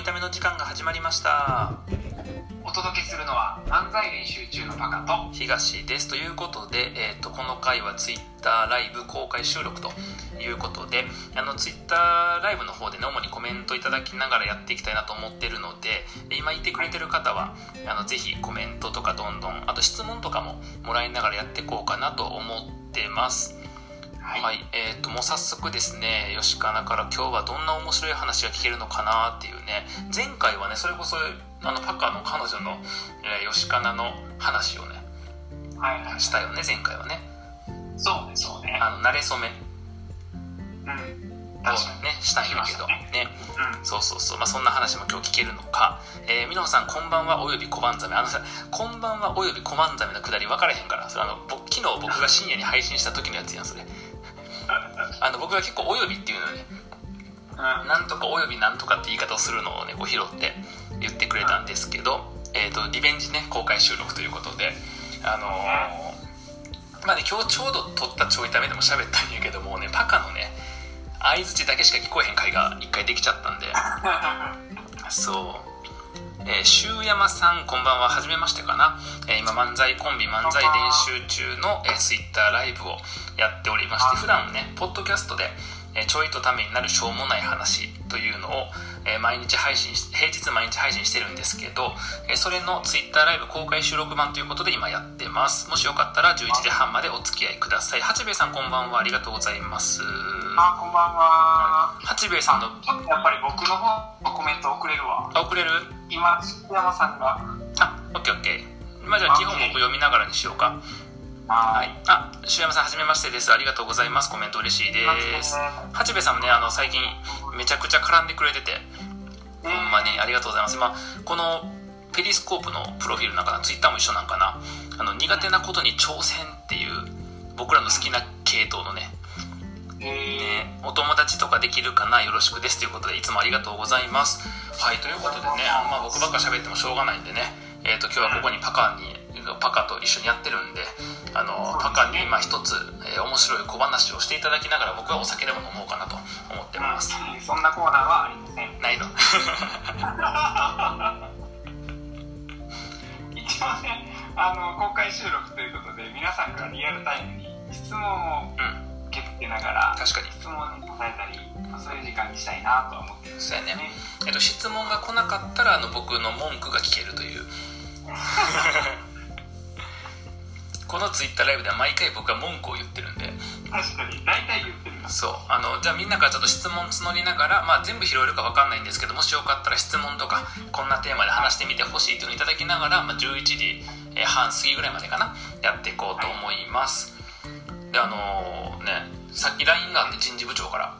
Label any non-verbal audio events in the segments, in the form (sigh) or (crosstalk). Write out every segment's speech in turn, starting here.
いための時間が始まりました。お届けするのは漫才練習中のパカと東ですということで、えーと、この回はツイッターライブ公開収録ということであのツイッターライブの方でね主にコメントいただきながらやっていきたいなと思ってるので今いてくれてる方はあのぜひコメントとかどんどんあと質問とかももらいながらやっていこうかなと思ってますはい、はい、えーと、もう早速ですね吉かなから今日はどんな面白い話が聞けるのかなっていうね前回はねそれこそあのパカの彼女の、えー、吉かなの話をね、はいはい、したよね前回はね。そうねそうね。あの慣れ初め。うん。確かに。ねしたんやけどね、ね。うん、そうそうそう。まあそんな話も今日聞けるのか。えー、みのさんこんばんはおよび小判ザメ。あのさこんばんはおよび小判ザメのくだり分からへんからそれあの昨日僕が深夜に配信した時のやつやんそれあの僕が結構「および」っていうのね、うん、なんとかおよびなんとかって言い方をするのをねこう拾って言ってくれたんですけど、えーと、リベンジね公開収録ということであのー、まあね今日ちょうど撮ったちょいためでも喋ったんやけどもねパカのね相づちだけしか聞こえへん回が一回できちゃったんで。(laughs) そうえー、シ山さんこんばんは。はじめましてかな、えー、今漫才コンビ漫才練習中の、えー、ツイッターライブをやっておりまして普段ねポッドキャストで、えー、ちょいとためになるしょうもない話というのを、えー、毎日配信平日毎日配信してるんですけど、えー、それのツイッターライブ公開収録版ということで今やってます。もしよかったら11時半までお付き合いください。八兵衛さんこんばんは。ありがとうございます。あこんばんは。八兵衛さんのちょっとやっぱり僕の方のコメント遅れるわ。あ遅れる？今山さんが。あオッケーオッケー。まあじゃあ基本僕読みながらにしようかはい。あ、塩山さん、はじめましてです。ありがとうございます。コメント嬉しいです。八兵衛さんもね、あの、最近、めちゃくちゃ絡んでくれてて、ほんまにありがとうございます。今、この、ペリスコープのプロフィールなんかな、ツイッターも一緒なんかな、あの、苦手なことに挑戦っていう、僕らの好きな系統のね、ね、お友達とかできるかなよろしくですということでいつもありがとうございますはいということでねあ、まあ、僕ばっか喋ってもしょうがないんでね、えーと、今日はここにパカにパカと一緒にやってるんであのパカに今一つ、えー、面白い小話をしていただきながら僕はお酒でも飲もうかなと思ってます、そんなコーナーはありません。ないの？(laughs) 一応ねあの公開収録ということで皆さんからリアルタイムに質問を、うん。受け付けながら確かに。質問に答えたり、まあ、そういう時間にしたいなとは思ってるんですよね、えっと、質問が来なかったらあの僕の文句が聞けるという (laughs) このツイッターライブでは毎回僕は文句を言ってるんで。確かに大体言ってるそう。あのじゃあみんなからちょっと質問募りながら、まあ、全部拾えるか分かんないんですけどもしよかったら質問とかこんなテーマで話してみてほしいというのをいただきながら、まあ、11時半過ぎぐらいまでかなやっていこうと思います、はいであのー、ねさっき LINE があって人事部長から。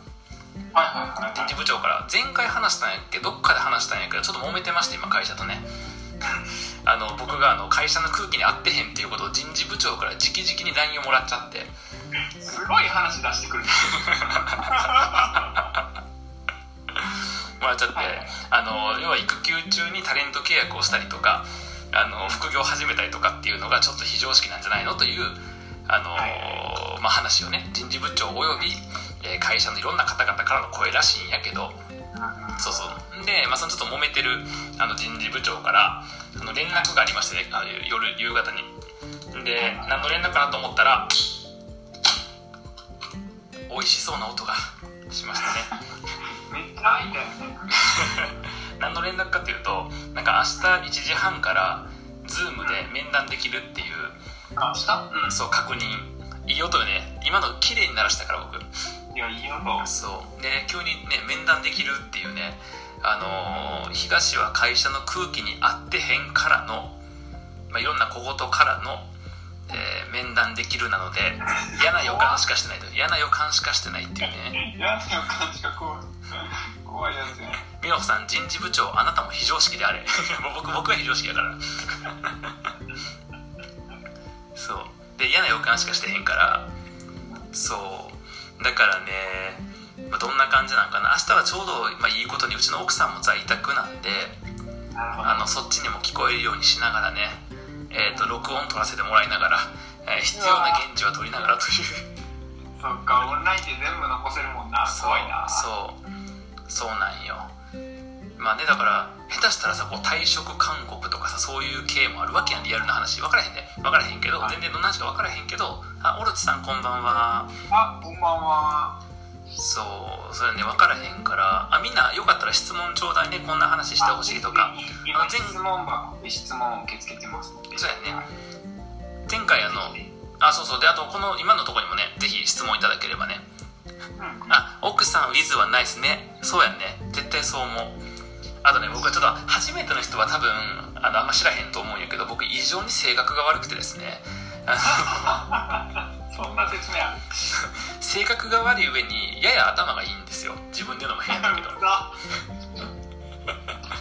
はいはいはい、人事部長から。前回話したんやっけどっかで話したんやけどちょっと揉めてまして今会社とねあの僕があの会社の空気に合ってへんっていうことを人事部長から直々に LINE をもらっちゃって。すごい話出してくる (laughs) もらっちゃって、はい、あの要は育休中にタレント契約をしたりとかあの副業を始めたりとかっていうのがちょっと非常識なんじゃないのというあのー、まあ、話をね人事部長および、えー、会社のいろんな方々からの声らしいんやけどそうそう。で、まあ、そのちょっと揉めてるあの人事部長からあの連絡がありましてねあの夜夕方に。で何の連絡かなと思ったら美味しそうな音がしましたね。(laughs) めっちゃいいんだよね。(laughs) 何の連絡かというとなんか明日1時半からズームで面談できるっていう。あしたうんそう確認。いい音よね。今の綺麗に鳴らしたから僕いやいい音そう。で、ね、急にね面談できるっていうね。あのー、東は会社の空気に合ってへんからの、まあ、いろんな小言からの、えー、面談できるなので嫌な予感しかしてないと。嫌な予感しかしてないっていうね。嫌な予感しか怖い (laughs) 怖いやつね美穂さん人事部長あなたも非常識であれ。(laughs) 僕僕は非常識やから。(laughs) そう。で嫌な予感しかしてへんから。そうだからね、まあ、どんな感じなんかな。明日はちょうど、まあ、いいことにうちの奥さんも在宅なんであのそっちにも聞こえるようにしながらね、えーと、録音取らせてもらいながら、えー、必要な現地は取りながらという。そっかオンラインで全部残せるもんな。怖いな。そうそうなんよ。まあねだから下手したらさこう退職勧告とかさそういう系もあるわけやんリアルな話。分からへんね分からへんけど、全然どんな話か分からへんけどあオロチさんこんばんは。あこんばんは。そうそれね分からへんからあみんなよかったら質問ちょうだいね。こんな話してほしいとか。今質問箱で質問を受け付けてます。のでそうやね。前回あのあそうそう。であとこの今のところにもねぜひ質問いただければね。あ奥さんウィズはないですね。そうやね。絶対そう思うあとね僕はちょっと初めての人は多分あのあんま知らへんと思うんやけど僕異常に性格が悪くてですね。(laughs) そんな説明ある？性格が悪い上にやや頭がいいんですよ。自分で言うのも変だけど。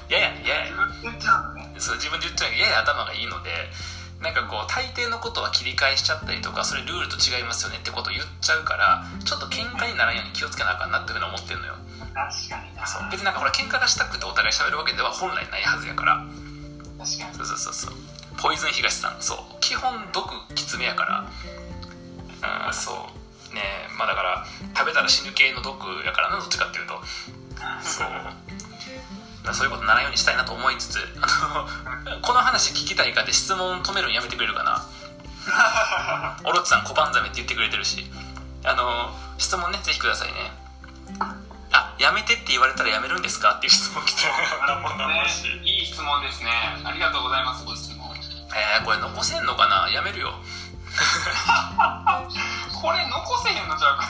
ややねやや。そう自分で言っちゃうけどやや頭がいいのでなんかこう大抵のことは切り返しちゃったりとかそれルールと違いますよねってことを言っちゃうからちょっと喧嘩にならんように気をつけなあかんなっていうふうに思ってるのよ。確かにな。そう。別になんかほら喧嘩がしたくてお互い喋るわけでは本来ないはずやから。確かに。そうそうそうそう。ポイズン東さん。そう。基本毒きつめやから。うんそう。ねまあだから食べたら死ぬ系の毒やからなどっちかっていうと。そうそういうことならんようにしたいなと思いつつあの (laughs) この話聞きたいかって質問止めるのやめてくれるかな。(laughs) オロチさん小判ザメって言ってくれてるし。あの質問ねぜひくださいね。あやめてって言われたらやめるんですかっていう質問来て。るね、いい質問ですね。ありがとうございますご質問。えー、これ残せんのかな？やめるよ。(laughs) これ残せへんのちゃうか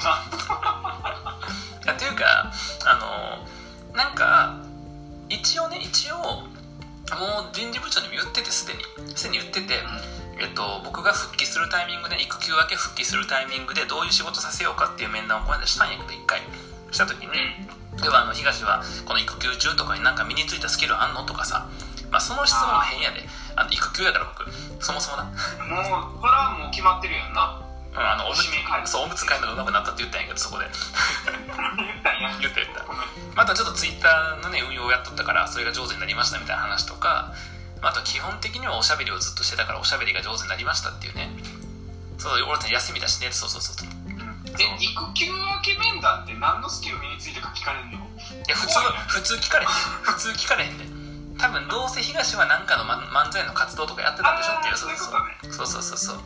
な。っていうかあの一応ね一応もう人事部長にも言っててすでに。すでに言ってて、えっと、僕が復帰するタイミングで育休明け復帰するタイミングでどういう仕事させようかっていう面談をこの間したんやけど一回。した時に要はあの東はこの育休中とかになんか身についたスキルあんのとかさ、まあ、その質問も変やで。あの育休やから僕。そもそもな。もうそれはもう決まってるやんなうん、あのおむつそうおむつ替えるのがうまくなったって言ったんやけどそこで。言ったんや。言った。言ったまたちょっとツイッターのね運用をやっとったからそれが上手になりましたみたいな話とかあと基本的にはおしゃべりをずっとしてたからおしゃべりが上手になりましたっていうね。そう俺たち休みだしね。そうそうそうそう。え育休明け面談って何のスキル身についてか聞かれるの？いや普通普通聞かれへん。普通聞かれへんで。多分どうせ東は何かの漫才の活動とかやってたんでしょっていうそうそうそうそうそう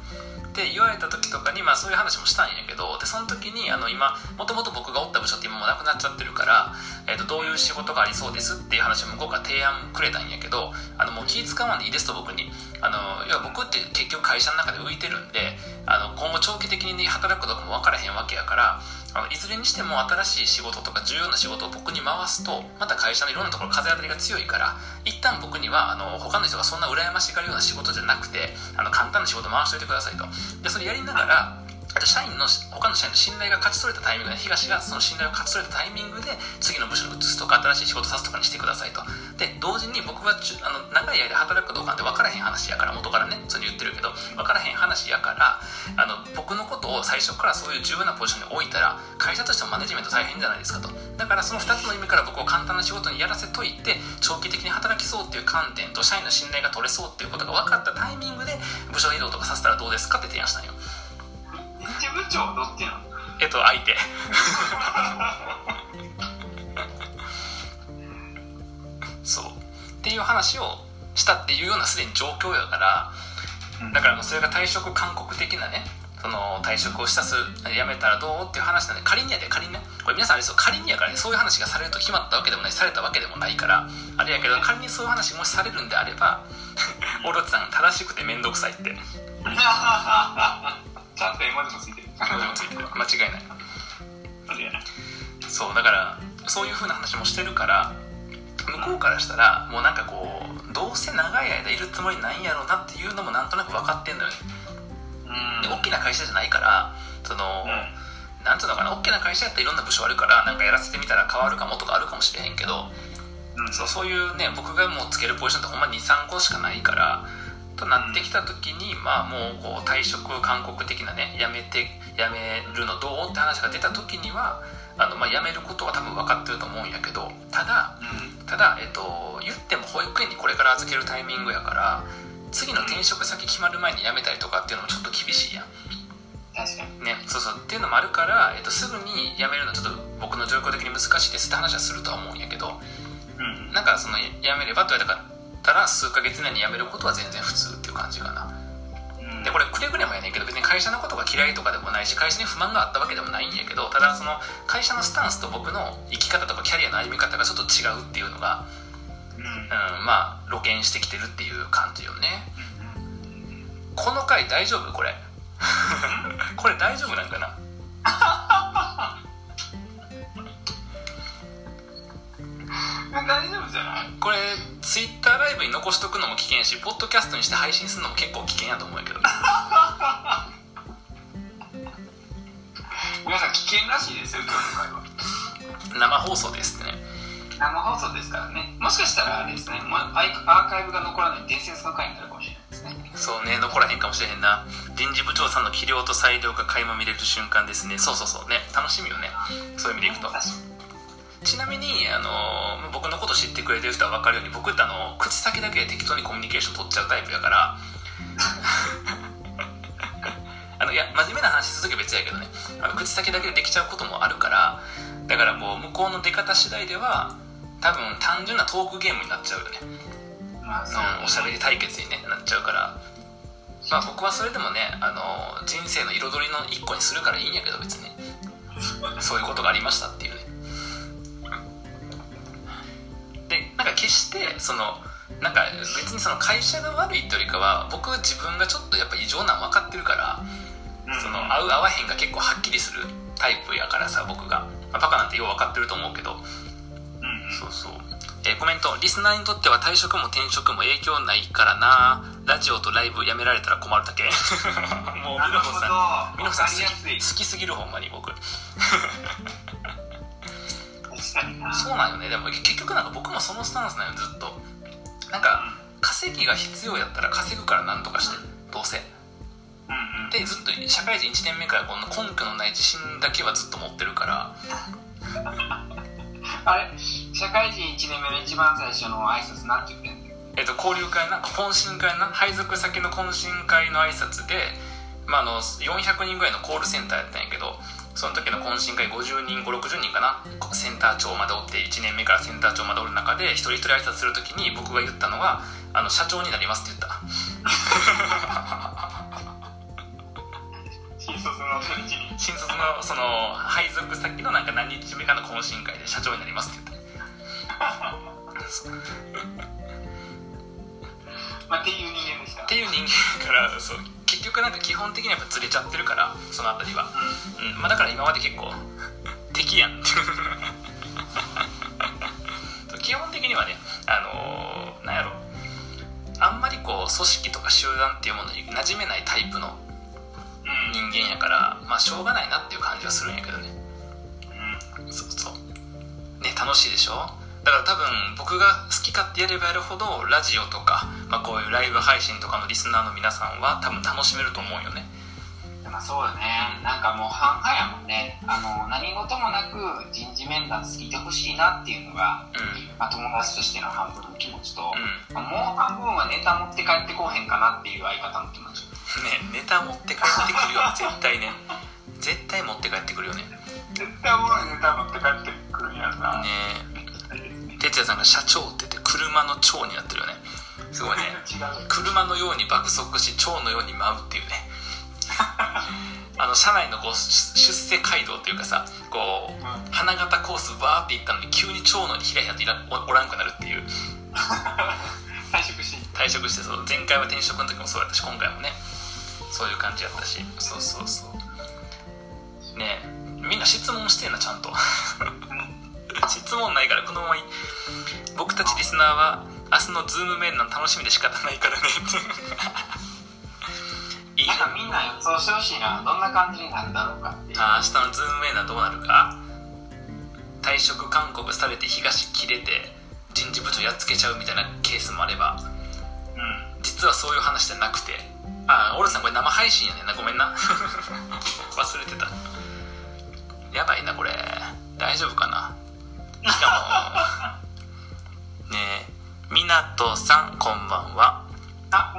って言われた時とかに、まあ、そういう話もしたんやけどでその時にあの今もともと僕がおった部署って今もうなくなっちゃってるから、えー、とどういう仕事がありそうですっていう話も向こうから提案くれたんやけどあのもう気使わんでいいですと僕に。あの要は僕って結局会社の中で浮いてるんであの今後長期的に働くことかも分からへんわけやからあのいずれにしても新しい仕事とか重要な仕事を僕に回すとまた会社のいろんなところ風当たりが強いから一旦僕にはあの他の人がそんな羨ましがるような仕事じゃなくてあの簡単な仕事回しておいてくださいと。でそれやりながらあと社員の他の社員の信頼が勝ち取れたタイミングで東がその信頼を勝ち取れたタイミングで次の部署に移すとか新しい仕事さすとかにしてくださいと。で同時に僕はあの長い間働くかどうかって分からへん話やから元からねそれ言ってるけど分からへん話やからあの僕のことを最初からそういう重要なポジションに置いたら会社としてもマネジメント大変じゃないですかと。だからその2つの意味から僕を簡単な仕事にやらせといて長期的に働きそうっていう観点と社員の信頼が取れそうっていうことが分かったタイミングで部署移動とかさせたらどうですかって提案したんよ。部長どっちなのえっと相手。そう。っていう話をしたっていうようなすでに状況やからだからもうそれが退職勧告的なねその退職をしたす辞めたらどうっていう話なんで仮にやで仮にね。これ皆さんあれですよ。仮にやからねそういう話がされると決まったわけでもないされたわけでもないからあれやけど仮にそういう話もしされるんであれば (laughs) オロチさん正しくて面倒くさいって (laughs) もついてるもついてる。間違いない。間違いない。そうだからそういう風な話もしてるから向こうからしたらもうなんかこうどうせ長い間いるつもりないんやろうなっていうのもなんとなく分かってんのよね。で大きな会社じゃないからその、うん、なんていうのかな大きな会社やったらいろんな部署あるからなんかやらせてみたら変わるかもとかあるかもしれへんけど、うん、そうそういうね僕がもうつけるポジションってほんま23個しかないからとなってきた時に、まあもうこう退職勧告的なねやめてやめるのどうって話が出た時にはあの、まあ、辞めることは多分分かってると思うんやけどただ、うん、ただ、えっと、言っても保育園にこれから預けるタイミングやから次の転職先決まる前に辞めたりとかっていうのもちょっと厳しいやん。確かに。ねそうそう。っていうのもあるから、えっと、すぐに辞めるのはちょっと僕の状況的に難しいですって話はするとは思うんやけど、うん、なんかその辞めればと言われたら数ヶ月以内に辞めることは全然普通っていう感じかな、うん、でこれくれぐれもやねんけど別に会社のことが嫌いとかでもないし会社に不満があったわけでもないんやけどただその会社のスタンスと僕の生き方とかキャリアの歩み方がちょっと違うっていうのが、うん、うん、まあ露見してきてるっていう感じよね、この回大丈夫？これ。(laughs) これ大丈夫なんかな？大丈夫じゃないこれツイッターライブに残しとくのも危険やしポッドキャストにして配信するのも結構危険やと思うけど皆さん危険らしいですよ今日の会話生放送ですってね。生放送ですからね。もしかしたらあれですね。もうアーカイブが残らない伝説の回になるかもしれないですね。そうね残らへんかもしれへんな。人事部長さんの器量と裁量が垣間見れる瞬間ですね。そうそうそうね。楽しみよね。そういう意味でいくとちなみにあの僕のこと知ってくれてる人は分かるように僕ってあの口先だけで適当にコミュニケーション取っちゃうタイプやから。(laughs) あのいや真面目な話する時は別やけどね。あの口先だけでできちゃうこともあるからだからこう向こうの出方次第では多分単純なトークゲームになっちゃうよね,、まあ、そうおしゃべり対決に、ね、なっちゃうから。まあ僕はそれでもねあの人生の彩りの一個にするからいいんやけど別に。(laughs) そういうことがありましたっていうねなんか決してそのなんか別にその会社が悪いというよりかは僕自分がちょっとやっぱ異常なの分かってるから、その合う合わへんが結構はっきりするタイプやからさ僕が、まあ、バカなんてよう分かってると思うけど、うん、そうそう、えー、コメント。リスナーにとっては退職も転職も影響ないからな。ラジオとライブやめられたら困るだけ。(laughs) もう美穂さん。美穂さん好きすぎるほんまに僕そうなんよね。でも結局なんか僕もそのスタンスなんよずっと。なんか稼ぎが必要やったら稼ぐからなんとかしてどうせ。でずっと社会人1年目からこの根拠のない自信だけはずっと持ってるから。(laughs) あれ？社会人1年目の一番最初の挨拶なんて言ってんの？えっと、交流会な懇親会な配属先の懇親会の挨拶で、まあ、あの400人ぐらいのコールセンターやったんやけどその時の懇親会50人560人かな？センター長までおって1年目からセンター長までおる中で一人一人挨拶する時に僕が言ったのは「あの社長になります」って言った。(laughs) 新卒の初日に。新卒のその配属先のなんか何日目かの懇親会で社長になりますって言った。(laughs) まあ、っていう人間ですかっていう人間からそう結局なんか基本的にはやっぱずれちゃってるからその辺りは、うん、うん、まあ、だから今まで結構 (laughs) 敵やん。って基本的にはねあのー、なんやろ。あんまりこう組織とか集団っていうものに馴染めないタイプの人間やからまあしょうがないなっていう感じはするんやけどね。うん。そうそう。ね楽しいでしょ？だから多分僕が好き勝手やればやるほどラジオとか、まあ、こういうライブ配信とかのリスナーの皆さんは多分楽しめると思うよね。まあそうよね。なんかもう半々やもんね。あの何事もなく人事面談ついてほしいなっていうのが、うん、まあ、友達としての半分の気持ちと、うん、まあ、もう半分はネタ持って帰ってこうへんかなっていう相方の気持ち。ねネタ持って帰ってくるよ絶対ね。絶対持って帰ってくるよね。絶対おもろいネタ持って帰ってくるんやろな。ね。哲也さんが社長って言って車の長になってるよね。すごいね。(laughs) 車のように爆速し蝶のように舞うっていうね (laughs) あの車内のこう出世街道っていうかさこう、うん、花形コースバーって行ったのに急に蝶のに開いておらんくなるっていう。退職し退職してそう。前回は転職の時もそうやったし今回もね。そういう感じやったし。そうそうそう。ねみんな質問してんなちゃんと。(laughs) 質問ないからこのまま僕たちリスナーは明日のズーム面談楽しみで仕方ないからねいい。なんかみんな予想してほしいなどんな感じになるだろうかってあ明日のズーム面談どうなるか？退職勧告されて東切れて人事部長やっつけちゃうみたいなケースもあれば、うん、実はそういう話じゃなくて。あオルさんこれ生配信やねんな。ごめんな。(laughs) 忘れてた。やばいなこれ。大丈夫かな？しかも。(laughs) ねえ。みなとさんこんばんは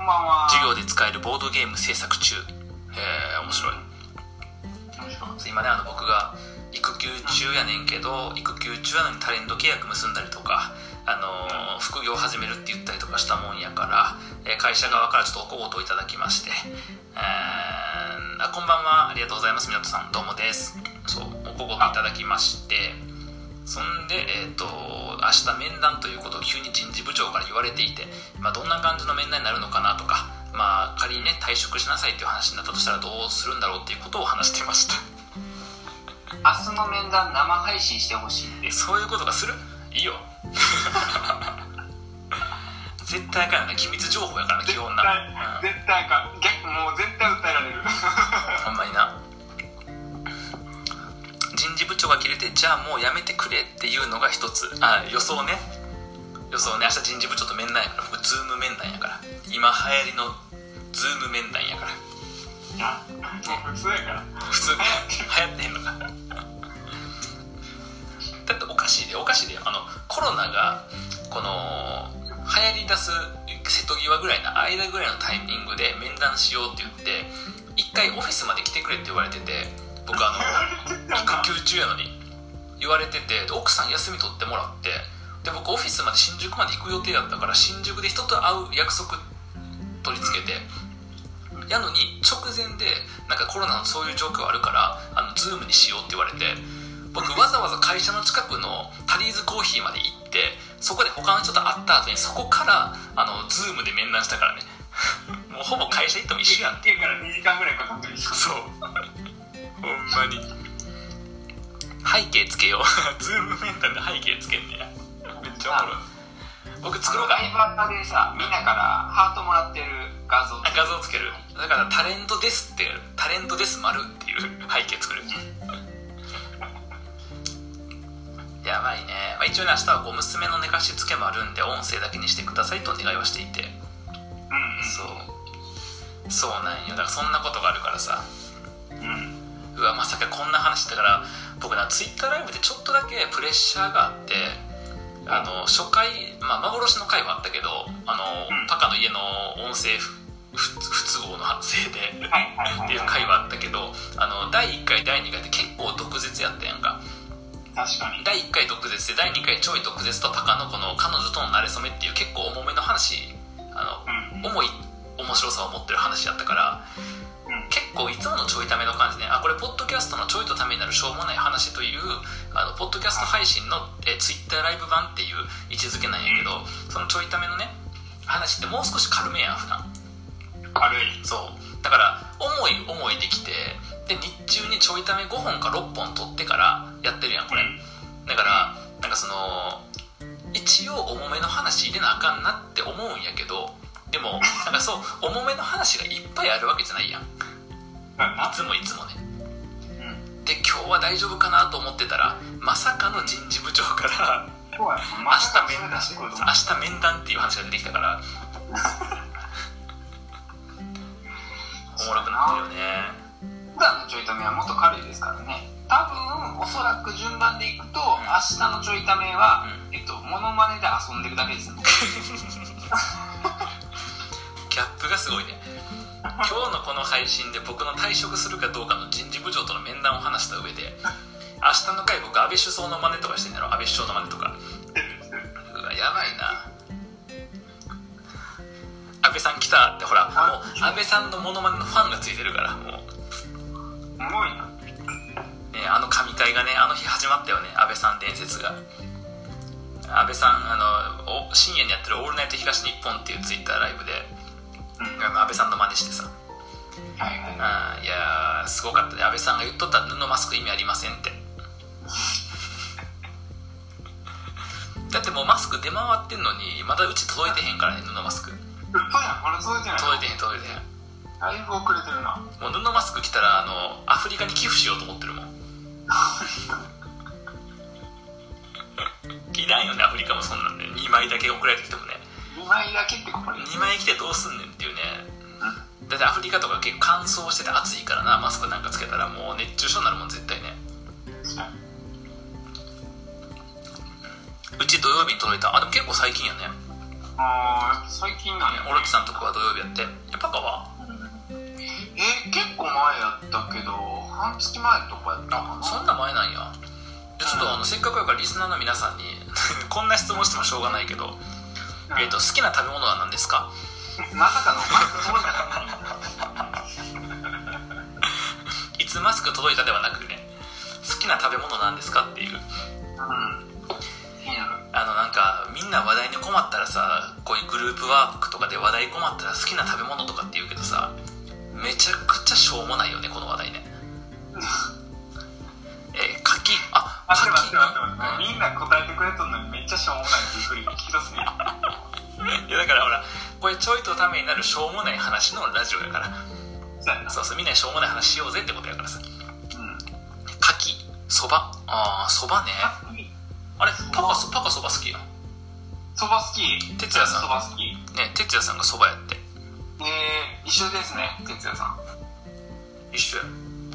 んばんは。授業で使えるボードゲーム制作中。えー、面白い。今ねあの僕が育休中やねんけど育休中やのにタレント契約結んだりとかあの副業を始めるって言ったりとかしたもんやから、え会社側からちょっとお小言をいただきまして、えー、あこんばんは。ありがとうございます。湊さんどうもです。そうお小言いただきまして。そんで、えーと、明日面談ということを急に人事部長から言われていて、まあ、どんな感じの面談になるのかなとか、まあ、仮にね退職しなさいっていう話になったとしたらどうするんだろうっていうことを話してました。(laughs) 明日の面談生配信してほしいそういうことがする？いいよ。(laughs) 絶対あかんよね。機密情報やからね基本な、うん、絶対あかん。逆もう絶対訴えられる事部長がキレてじゃあもうやめてくれっていうのが一つ。あ予想ね。予想ね。明日人事部長と面談やから。僕ズーム面談やから。今流行りのズーム面談やから。ね、普通やから。普通。流行ってへんのか。だっておかしいで。おかしいで。あのコロナがこの流行り出す瀬戸際ぐらいの間ぐらいのタイミングで面談しようって言って一回オフィスまで来てくれって言われてて僕あの育休中やのに言われてて奥さん休み取ってもらってで僕オフィスまで新宿まで行く予定だったから新宿で人と会う約束取り付けてやのに直前でなんかコロナのそういう状況あるからあのズームにしようって言われて僕わざわざ会社の近くのタリーズコーヒーまで行ってそこで他の人と会った後にそこからあのズームで面談したからね。(laughs) もうほぼ会社行っても一緒やんってから2時間ぐらいかかって。るそうまに。背景つけよう。(laughs) ズーム面談で背景つけんねや。めっちゃおもろい。僕作ろうか。ライバーでさみんなからハートもらってる画像。画像つける。だからタレントですってタレントです丸っていう (laughs) 背景作る、(laughs) やばいね、まあ、一応ね明日はこう娘の寝かしつけもあるんで音声だけにしてくださいとお願いはしていて。うん。そう。そうなんよ。だからそんなことがあるからさうわまさかこんな話だから僕なツイッターライブでちょっとだけプレッシャーがあってあの初回、まあ、幻の回はあったけどあの、うん、パカの家の音声不都合のせいでっていう回はあったけどあの第1回第2回って結構毒舌やったやんか。確かに。第1回毒舌で第2回ちょい毒舌とパカのこの彼女との馴れ初めっていう結構重めの話あの、うん、重い面白さを持ってる話やったから、キャストのちょいとためになるしょうもない話というあのポッドキャスト配信のえツイッターライブ版っていう位置づけなんやけど、うん、そのちょいためのね話ってもう少し軽めやん普段。軽い。そう。だから重い重いできてで日中にちょいため5本か6本取ってからやってるやんこれ。だからなんかその一応重めの話入れなあかんなって思うんやけどでもなんかそう重めの話がいっぱいあるわけじゃないやん。いつもいつもねで今日は大丈夫かなと思ってたらまさかの人事部長から明日面談明日面談っていう話が出てきたからおもろくなってるよね。普段のちょいためはもっと軽いですからね。多分おそらく順番でいくと、明日のちょいためは、うん、えっとモノマネで遊んでるだけですね。(laughs) ギャップがすごいね。今日のこの配信で僕の退職するかどうかの人事部長との面談を話した上で (laughs) 明日の回僕安倍首相の真似とかしてんだろ？安倍首相の真似とか。うわやばいな。安倍さん来たってほらもう安倍さんのモノマネのファンがついてるからもう。ごいな、ね、あの神会がねあの日始まったよね安倍さん伝説が。安倍さんあの深夜にやってる「オールナイト東日本」っていうツイッターライブで、うん、安倍さんの真似してさあいやすごかった。ね安倍さんが言っとった布マスク意味ありませんって。(laughs) だってもうマスク出回ってんのにまだうち届いてへんからね布マスク。届いてない届いてへん届いてへん。だいぶ遅れてるな。もう布マスク着たらあのアフリカに寄付しようと思ってるもん。(laughs) いらんよねアフリカもそんなんで。2枚だけ送られてきてもね。2枚だけってこれ2枚着てどうすんねんだってアフリカとか結構乾燥してて暑いからなマスクなんかつけたらもう熱中症になるもん絶対ね。うち土曜日に届いた。あでも結構最近やね。ああ最近なんや。オロチさんとこは土曜日やって。パカは？え結構前やったけど半月前とかやったかな。そんな前なんや。ちょっとあのせっかくやからリスナーの皆さんに (laughs) こんな質問してもしょうがないけど、えーと、好きな食べ物は何ですか？(laughs) まさかのマスク届いたではなくね好きな食べ物なんですかっていう、うん、あのなんかみんな話題に困ったらさこういうグループワークとかで話題困ったら好きな食べ物とかって言うけどさめちゃくちゃしょうもないよねこの話題ね。えー、柿。あ柿。待って待って待って、うん、みんな答えてくれとんのにめっちゃしょうもないっていうふうに聞き出すね。いやだからほらこれちょいとためになるしょうもない話のラジオやからそうそうみんなにしょうもない話しようぜってことやからさ。うん。柿そばああそばね。あれパカパカそば好きやそば好き。哲也さん。そば好き。ね哲也さんがそばやって。えー、一緒ですね哲也さん。一緒や。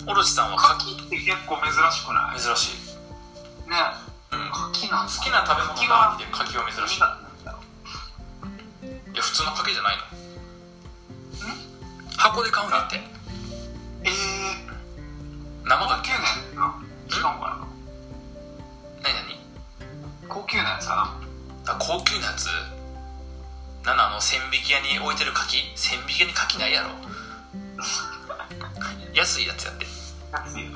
オロチさんは柿。って結構珍しくない？珍しい。ね。うん。柿なん好きな食べ物がで柿は珍しい。いや普通の柿じゃないの箱で買うねんって。ええー、生高級なやつ違うかな。何何？高級なやつかな。あ高級なやつ？なんあの千匹屋に置いてる柿。千匹屋に柿ないやろ。(laughs) 安いやつやって。安いやつ。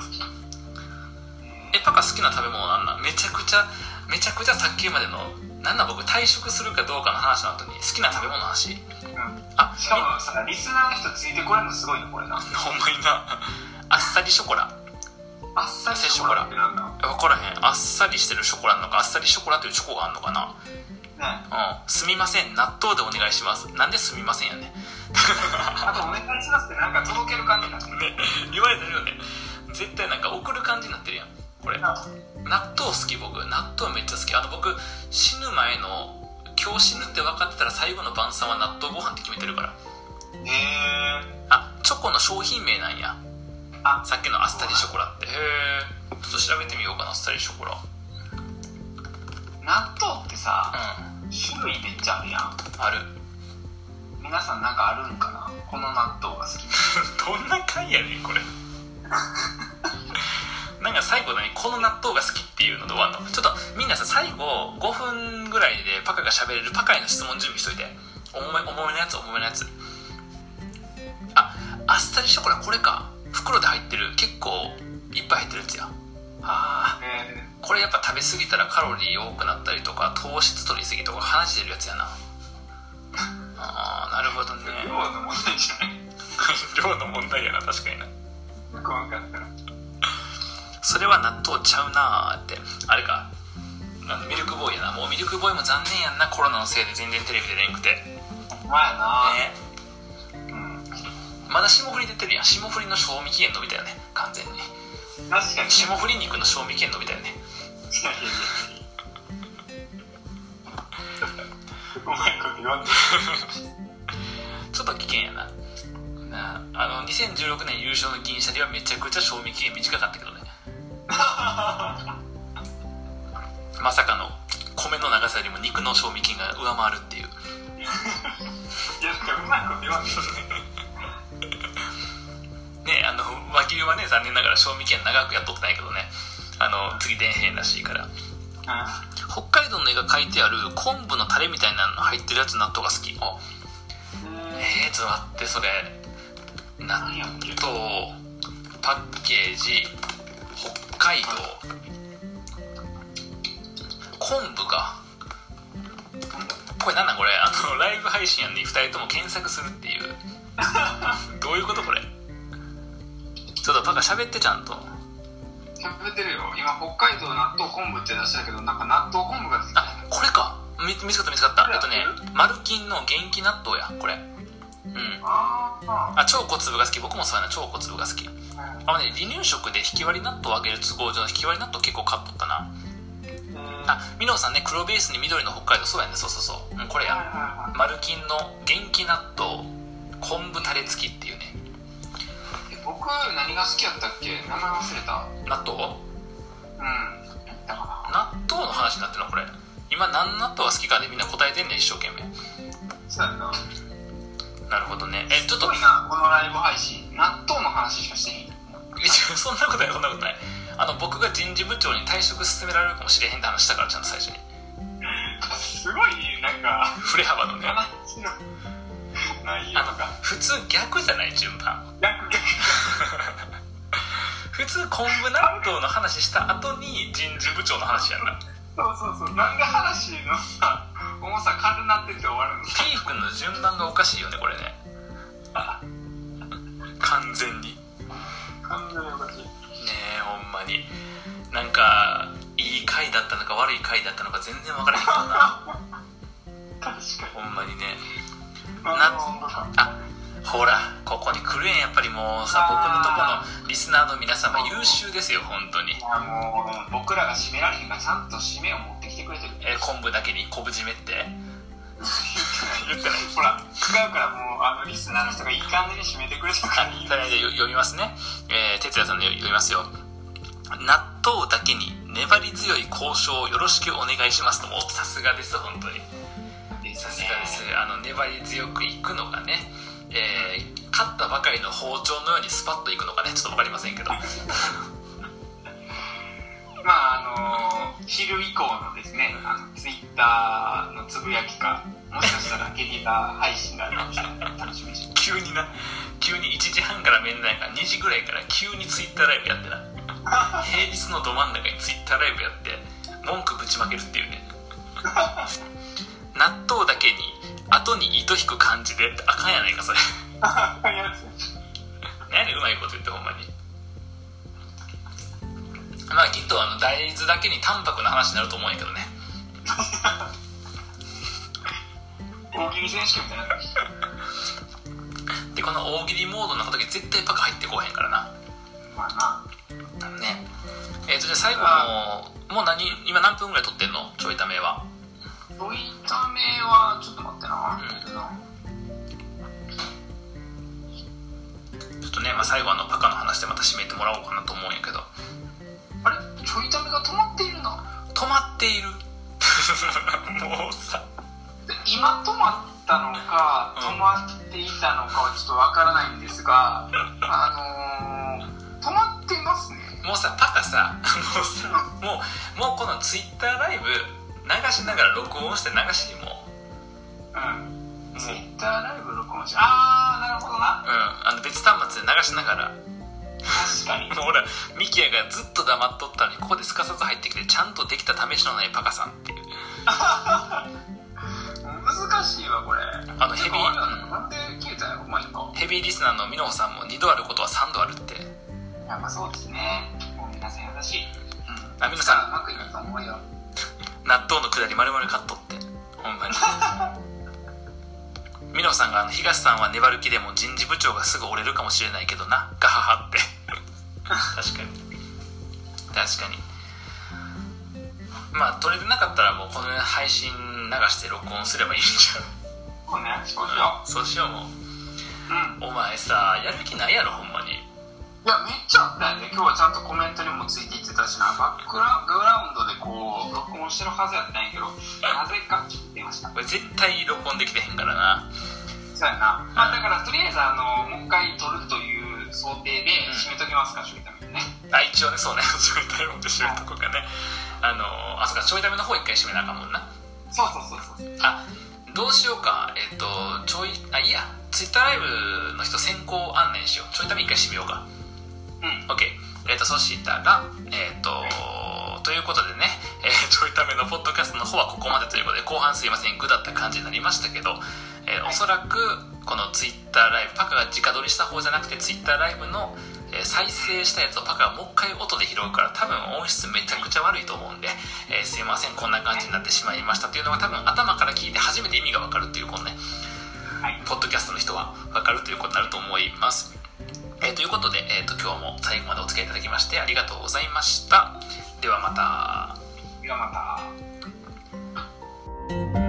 えパカ好きな食べ物なんなん？めちゃくちゃめちゃくちゃさっきまでのなんなん僕退職するかどうかの話の後に好きな食べ物の話、うん、あしかもさリスナーの人ついてこれるのすごいのこれな。(laughs) ほんまにな。あっさりショコラ。あっさりショコラってなんだ？分からへんあっさりしてるショコラなのかあっさりショコラというチョコがあるのかな。ね。うん。すみません納豆でお願いします。なんですみませんやね (laughs) あとお願いしますってなんか届ける感じになってる、ね、言われてるよね。絶対なんか送る感じになってるやんこれ納豆好き僕納豆めっちゃ好き。あの僕死ぬ前の今日死ぬって分かってたら最後の晩餐は納豆ご飯って決めてるから。へえあチョコの商品名なんや。あ。さっきのアスタリショコラって。へえちょっと調べてみようかなアスタリショコラ。納豆ってさ、うん、種類めっちゃあるやん。ある。皆さんなんかあるんかな？この納豆が好き。(laughs) どんな回やねんこれ (laughs) なんか最後にこの納豆が好きっていうので終わんの。ちょっとみんなさ最後5分ぐらいでパカが喋れるパカへの質問準備しといて。重め重めのやつ重めのやつ。ああっさりショコラこれか。袋で入ってる結構いっぱい入ってるやつや。ああこれやっぱ食べ過ぎたらカロリー多くなったりとか糖質取りすぎとか話してるやつやな。ああなるほどね。(laughs) 量の問題じゃない。(laughs) 量の問題やな確かにな。よく分かったそれは納豆ちゃうなーって。あれか。ミルクボーイやな。もうミルクボーイも残念やんな。コロナのせいで全然テレビ出れんくて。ほんまやな。ね。うん。まだ霜降り出てるやん。霜降りの賞味期限伸びたよね。完全に。確かに。霜降り肉の賞味期限伸びたよね。うまいこと言わんで。(laughs) ちょっと危険やな。なあの2016年優勝の銀シャリはめちゃくちゃ賞味期限短かったけどね (laughs) まさかの米の長さよりも肉の賞味期限が上回るっていう。いやなんかうまいこと言わんでねあの和牛はね残念ながら賞味期限長くやっとってないけどね。あの次出へんらしいから、北海道の絵が描いてある昆布のタレみたいなの入ってるやつ納豆が好き。あ。えー、ちょっと待ってそれ。納豆パッケージ。北海道。昆布かこれなんだこれ。あのライブ配信やんに2人とも検索するっていう。どういうことこれ。ちょっとパカ喋ってちゃんと。喋ってるよ。今北海道納豆昆布って出したけどなんか納豆昆布が出てきた。あこれか。見見つかった見つかった。えっとねマルキンの元気納豆やこれうん。ああ超小粒が好き。僕もそうやな。超小粒が好き。あのね離乳食で引き割り納豆をあげる都合上引き割り納豆結構買っとったな。あミノさんね黒ベースに緑の北海道そうやね。そうそうそう、うん、これや、マルキンの元気納豆昆布タレ付きっていうね。僕何が好きやったっけ？名前忘れた。納豆？うん。納豆の話になってるのこれ。今何納豆が好きかでみんな答えてんねん一生懸命。そうやななるほどね。えちょっとこのライブ配信納豆の話しかしてへん。そんなことないそんなことない。あの僕が人事部長に退職勧められるかもしれへんって話したからちゃんと最初に。すごいなんか。振れ幅のね。内容が。普通逆じゃない順番。逆逆。普通昆布納豆の話した後に人事部長の話やんな。そうそうそう。なんで話のさ重さ軽なってて終わるのピークの順番がおかしいよねこれね。(laughs) 完全に。完全におかしい。ねえほんまに。なんかいい回だったのか悪い回だったのか全然分からへんからな。(laughs) 確かに。ほんまにね。ななあほらここに来るやんやっぱりもうさ僕のとこのリスナーの皆様優秀ですよ本当に。いやもう僕らが締められへんからちゃんと締めを持ってくれてるえー昆布だけに昆布締めって？言ってないほら違うからもうあのリスナーの人がいい感じに締めてくれてるからいい。とりあえず読みますね、えー、哲也さんの読みますよ。納豆だけに粘り強い交渉をよろしくお願いしますとも。うさすがです本当に。さすがですあの粘り強くいくのがねえー、勝ったばかりの包丁のようにスパッといくのかねちょっと分かりませんけど。(laughs) まああの昼以降のですねあのツイッターのつぶやきかもしかしたらゲリラ配信があるかもしれない楽しみにして (laughs) 急にな。急に1時半から面談から2時ぐらいから急にツイッターライブやってな。(laughs) 平日のど真ん中にツイッターライブやって文句ぶちまけるっていうね。納豆だけに後に糸引く感じであかんやないかそれ。(laughs) 何うまいこと言ってほんまにまあきっとあの大豆だけに淡白な話になると思うんやけどね。大喜利選手権みたいなでこの大喜利モードの時絶対パカ入ってこうへんからな。まあな。ね。えっ、ー、とじゃあ最後のもう何今何分ぐらい撮ってんの？ちょいためは。ちょいためはちょっと待ってな、うん、ちょっとね、まあ、最後あのパカの話でまた締めてもらおうかなと思うんやけどちょいが止まっているな。止まっている。(laughs) もうさ。今止まったのか止まっていたのかはちょっとわからないんですが、あのー、止まってますね。もうさパカさもうさもうもうこのツイッターライブ流しながら録音して流しにも。うん。ツイッターライブ録音しああなるほどな。うん。あの別端末で流しながら確かに。(laughs) ほらミキヤがずっと黙っとったのにここですかさず入ってきてちゃんとできた試しのないパカさんっていう。(laughs) 難しいわこれ。あのヘビーなんで消えたんやろ？マイクヘビーリスナーのミノさんも2度あることは3度あるって。いやまあそうですね。もう皆さん優しい。うん。あ皆さん。うまくいくと思うよ。納豆のくだり丸々カットって。ほんまに (laughs) ミノさんがあの東さんは粘る気でも人事部長がすぐ折れるかもしれないけどな。ガハハって。確かに。確かに。まあ取れてなかったらもうこの配信流して録音すればいいんちゃう？そうねそうしよう。そうしようもう、うん、お前さやる気ないやろほんまにいやめっちゃあったよね。今日はちゃんとコメントにもついていってたしなバックグラウンドでこう録音してるはずやったんやけどなぜかちょっと出ました。これ絶対録音できてへんからな。そうやな、まあ、だからとりあえずあのもう一回撮るという想定で締めときますか、ちょいためね。あ一応ねそうね。(laughs) ちょいためで締めとこうかね。あのあそうかちょいための方一回締めなあかんもんな。そうそうそうそうあどうしようか。えっ、とちょいあいいや。ツイッターライブの人先行案内しよう。ちょいため一回締めようかうん。OK えっ、とそしたらえっ、とということでね、えー、ちょいためのポッドキャストの方はここまでということで後半すいませんグだった感じになりましたけど、えー、おそらくこのツイッターライブパカが直撮りした方じゃなくてツイッターライブの再生したやつをパカがもう一回音で拾うから多分音質めちゃくちゃ悪いと思うんで、えー、すいませんこんな感じになってしまいました。というのが多分頭から聞いて初めて意味がわかるっていうこのね、はい、ポッドキャストの人はわかるということになると思いますえー、ということで、えーと、と今日も最後までお付き合いいただきましてありがとうございました。ではまた。ではまた。